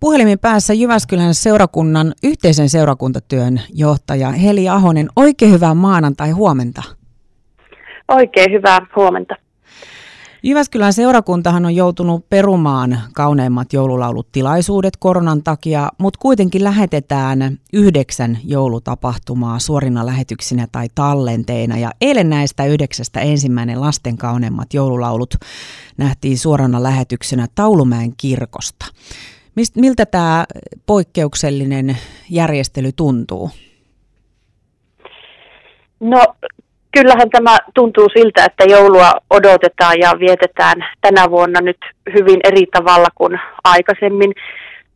Puhelimen päässä Jyväskylän seurakunnan yhteisen seurakuntatyön johtaja Heli Ahonen. Oikein hyvää maanantai huomenta. Oikein hyvää huomenta. Jyväskylän seurakuntahan on joutunut perumaan kauneimmat joululaulutilaisuudet koronan takia, mutta kuitenkin lähetetään yhdeksän joulutapahtumaa suorina lähetyksinä tai tallenteina. Ja eilen näistä yhdeksästä ensimmäinen lasten kauneimmat joululaulut nähtiin suorana lähetyksenä Taulumäen kirkosta. Mist, miltä tämä poikkeuksellinen järjestely tuntuu? No kyllähän tämä tuntuu siltä, että joulua odotetaan ja vietetään tänä vuonna nyt hyvin eri tavalla kuin aikaisemmin.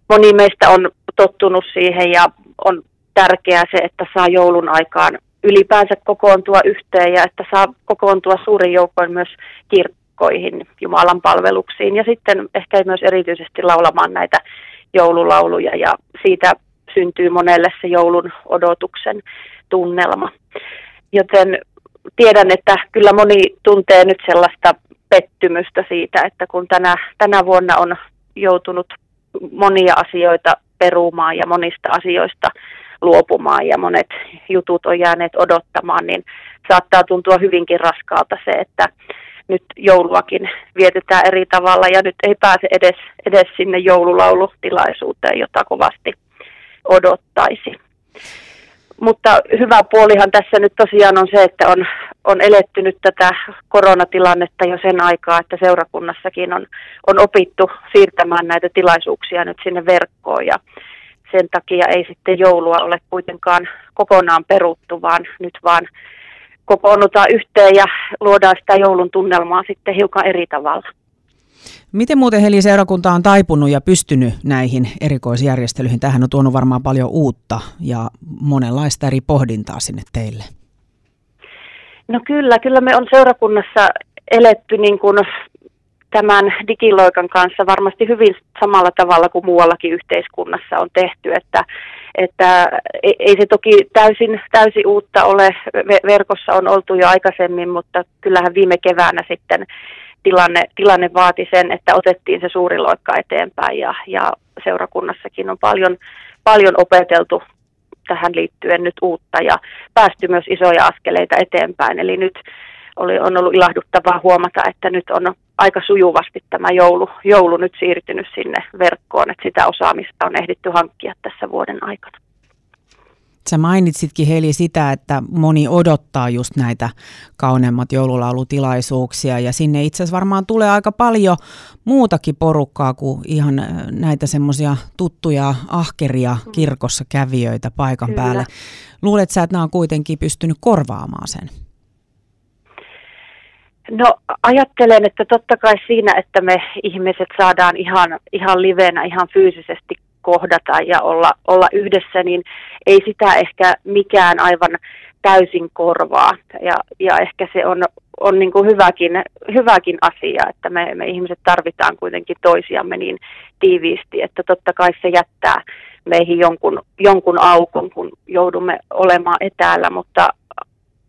Moni meistä on tottunut siihen ja on tärkeää se, että saa joulun aikaan ylipäänsä kokoontua yhteen ja että saa kokoontua suurin joukkoin myös kirkkoihin, Jumalan palveluksiin ja sitten ehkä myös erityisesti laulamaan näitä joululauluja ja siitä syntyy monelle se joulun odotuksen tunnelma. Joten tiedän, että kyllä moni tuntee nyt sellaista pettymystä siitä, että kun tänä, tänä vuonna on joutunut monia asioita perumaan ja monista asioista luopumaan ja monet jutut on jääneet odottamaan, niin saattaa tuntua hyvinkin raskaalta se, että nyt jouluakin vietetään eri tavalla ja nyt ei pääse edes, edes sinne joululaulutilaisuuteen, jota kovasti odottaisi. Mutta hyvä puolihan tässä nyt tosiaan on se, että on, on eletty nyt tätä koronatilannetta jo sen aikaa, että seurakunnassakin on, on opittu siirtämään näitä tilaisuuksia nyt sinne verkkoon ja sen takia ei sitten joulua ole kuitenkaan kokonaan peruttu, vaan nyt vaan kokoonnutaan yhteen ja luodaan sitä joulun tunnelmaa sitten hiukan eri tavalla. Miten muuten Heli seurakunta on taipunut ja pystynyt näihin erikoisjärjestelyihin? Tähän on tuonut varmaan paljon uutta ja monenlaista eri pohdintaa sinne teille. No kyllä, kyllä me on seurakunnassa eletty niin kuin tämän digiloikan kanssa varmasti hyvin samalla tavalla kuin muuallakin yhteiskunnassa on tehty, että, että ei se toki täysin, täysin uutta ole, verkossa on oltu jo aikaisemmin, mutta kyllähän viime keväänä sitten tilanne, tilanne vaati sen, että otettiin se suuri loikka eteenpäin ja, ja seurakunnassakin on paljon, paljon opeteltu tähän liittyen nyt uutta ja päästy myös isoja askeleita eteenpäin. Eli nyt oli, on ollut ilahduttavaa huomata, että nyt on aika sujuvasti tämä joulu, joulu nyt siirtynyt sinne verkkoon, että sitä osaamista on ehditty hankkia tässä vuoden aikana. Sä mainitsitkin Heli sitä, että moni odottaa just näitä kauneimmat joululaulutilaisuuksia ja sinne itse asiassa varmaan tulee aika paljon muutakin porukkaa kuin ihan äh, näitä semmoisia tuttuja ahkeria kirkossa kävijöitä paikan Kyllä. päälle. Luulet sä, että nämä on kuitenkin pystynyt korvaamaan sen? No ajattelen, että totta kai siinä, että me ihmiset saadaan ihan, ihan livenä, ihan fyysisesti kohdata ja olla, olla yhdessä, niin ei sitä ehkä mikään aivan täysin korvaa. Ja, ja ehkä se on, on niin kuin hyväkin, hyväkin asia, että me, me ihmiset tarvitaan kuitenkin toisiamme niin tiiviisti, että totta kai se jättää meihin jonkun, jonkun aukon, kun joudumme olemaan etäällä, mutta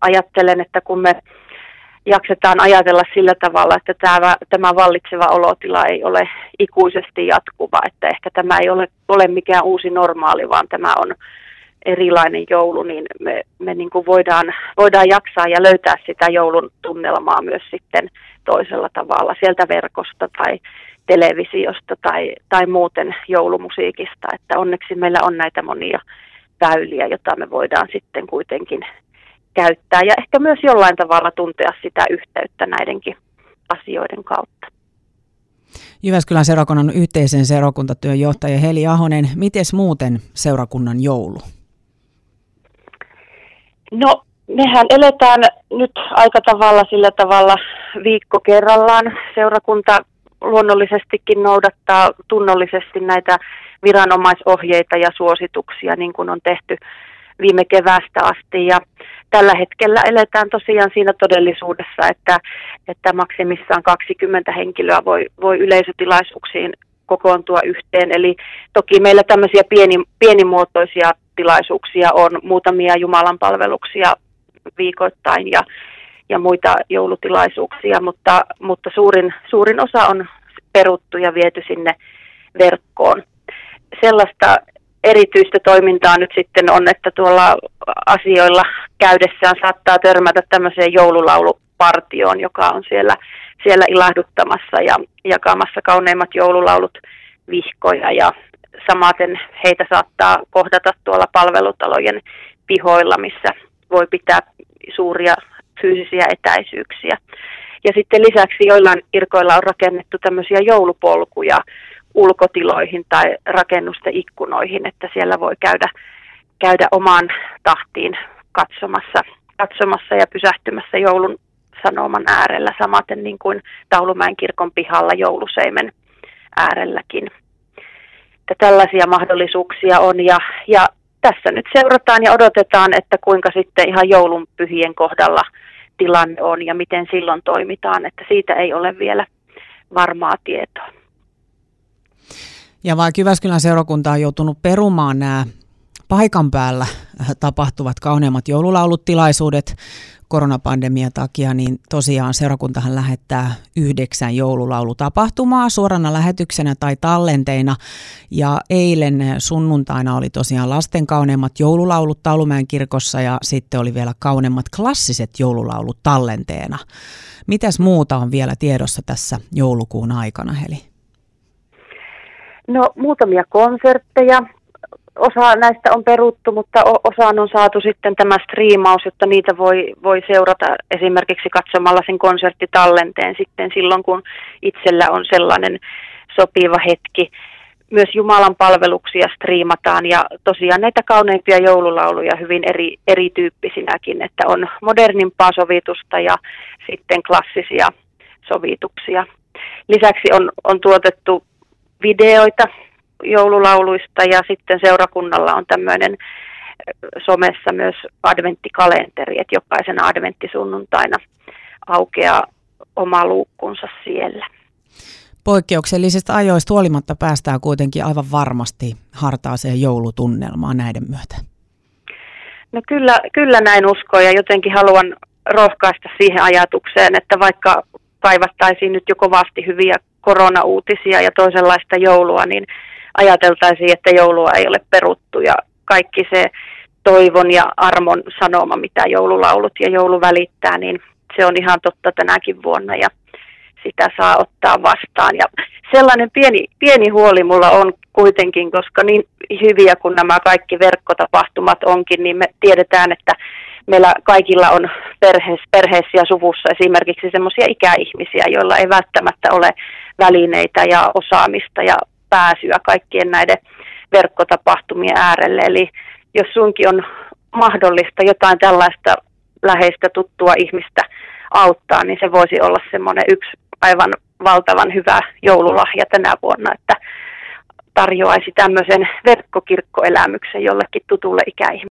ajattelen, että kun me jaksetaan ajatella sillä tavalla, että tämä, tämä vallitseva olotila ei ole ikuisesti jatkuva, että ehkä tämä ei ole, ole mikään uusi normaali, vaan tämä on erilainen joulu, niin me, me niin kuin voidaan, voidaan jaksaa ja löytää sitä joulun tunnelmaa myös sitten toisella tavalla sieltä verkosta tai televisiosta tai, tai muuten joulumusiikista, että onneksi meillä on näitä monia väyliä, joita me voidaan sitten kuitenkin käyttää ja ehkä myös jollain tavalla tuntea sitä yhteyttä näidenkin asioiden kautta. Jyväskylän seurakunnan yhteisen seurakuntatyön johtaja Heli Ahonen, miten muuten seurakunnan joulu? No, mehän eletään nyt aika tavalla sillä tavalla viikko kerrallaan. Seurakunta luonnollisestikin noudattaa tunnollisesti näitä viranomaisohjeita ja suosituksia, niin kuin on tehty viime keväästä asti. Ja tällä hetkellä eletään tosiaan siinä todellisuudessa, että, että maksimissaan 20 henkilöä voi, voi yleisötilaisuuksiin kokoontua yhteen. Eli toki meillä tämmöisiä pieni, pienimuotoisia tilaisuuksia on, muutamia Jumalan palveluksia viikoittain ja, ja muita joulutilaisuuksia, mutta, mutta suurin, suurin osa on peruttu ja viety sinne verkkoon. sellaista erityistä toimintaa nyt sitten on, että tuolla asioilla käydessään saattaa törmätä tämmöiseen joululaulupartioon, joka on siellä, siellä ilahduttamassa ja jakamassa kauneimmat joululaulut vihkoja ja samaten heitä saattaa kohdata tuolla palvelutalojen pihoilla, missä voi pitää suuria fyysisiä etäisyyksiä. Ja sitten lisäksi joillain kirkoilla on rakennettu tämmöisiä joulupolkuja ulkotiloihin tai rakennusten ikkunoihin, että siellä voi käydä, käydä omaan tahtiin katsomassa, katsomassa ja pysähtymässä joulun sanoman äärellä, samaten niin kuin Taulumäen kirkon pihalla jouluseimen äärelläkin. Että tällaisia mahdollisuuksia on ja, ja tässä nyt seurataan ja odotetaan, että kuinka sitten ihan joulun pyhien kohdalla tilanne on ja miten silloin toimitaan, että siitä ei ole vielä varmaa tietoa. Ja vaikka Jyväskylän seurakunta on joutunut perumaan nämä paikan päällä tapahtuvat kauneimmat joululaulutilaisuudet koronapandemian takia, niin tosiaan seurakuntahan lähettää yhdeksän joululaulutapahtumaa suorana lähetyksenä tai tallenteina. Ja eilen sunnuntaina oli tosiaan lasten kauneimmat joululaulut Taulumäen kirkossa ja sitten oli vielä kauneimmat klassiset joululaulut tallenteena. Mitäs muuta on vielä tiedossa tässä joulukuun aikana, Heli? No muutamia konsertteja. Osa näistä on peruttu, mutta osaan on saatu sitten tämä striimaus, jotta niitä voi, voi seurata esimerkiksi katsomalla sen konserttitallenteen sitten silloin, kun itsellä on sellainen sopiva hetki. Myös Jumalan palveluksia striimataan ja tosiaan näitä kauneimpia joululauluja hyvin eri, erityyppisinäkin, että on modernimpaa sovitusta ja sitten klassisia sovituksia. Lisäksi on, on tuotettu videoita joululauluista ja sitten seurakunnalla on tämmöinen somessa myös adventtikalenteri, että jokaisena adventtisunnuntaina aukeaa oma luukkunsa siellä. Poikkeuksellisista ajoista huolimatta päästään kuitenkin aivan varmasti hartaaseen joulutunnelmaan näiden myötä. No kyllä, kyllä näin uskon ja jotenkin haluan rohkaista siihen ajatukseen, että vaikka kaivattaisiin nyt jo kovasti hyviä koronauutisia ja toisenlaista joulua, niin ajateltaisiin, että joulua ei ole peruttu ja kaikki se toivon ja armon sanoma, mitä joululaulut ja joulu välittää, niin se on ihan totta tänäkin vuonna ja sitä saa ottaa vastaan. Ja sellainen pieni, pieni huoli mulla on kuitenkin, koska niin hyviä kuin nämä kaikki verkkotapahtumat onkin, niin me tiedetään, että meillä kaikilla on perheessä, perheessä ja suvussa esimerkiksi semmoisia ikäihmisiä, joilla ei välttämättä ole välineitä ja osaamista ja pääsyä kaikkien näiden verkkotapahtumien äärelle. Eli jos sunkin on mahdollista jotain tällaista läheistä tuttua ihmistä auttaa, niin se voisi olla semmoinen yksi aivan valtavan hyvä joululahja tänä vuonna, että tarjoaisi tämmöisen verkkokirkkoelämyksen jollekin tutulle ikäihmiselle.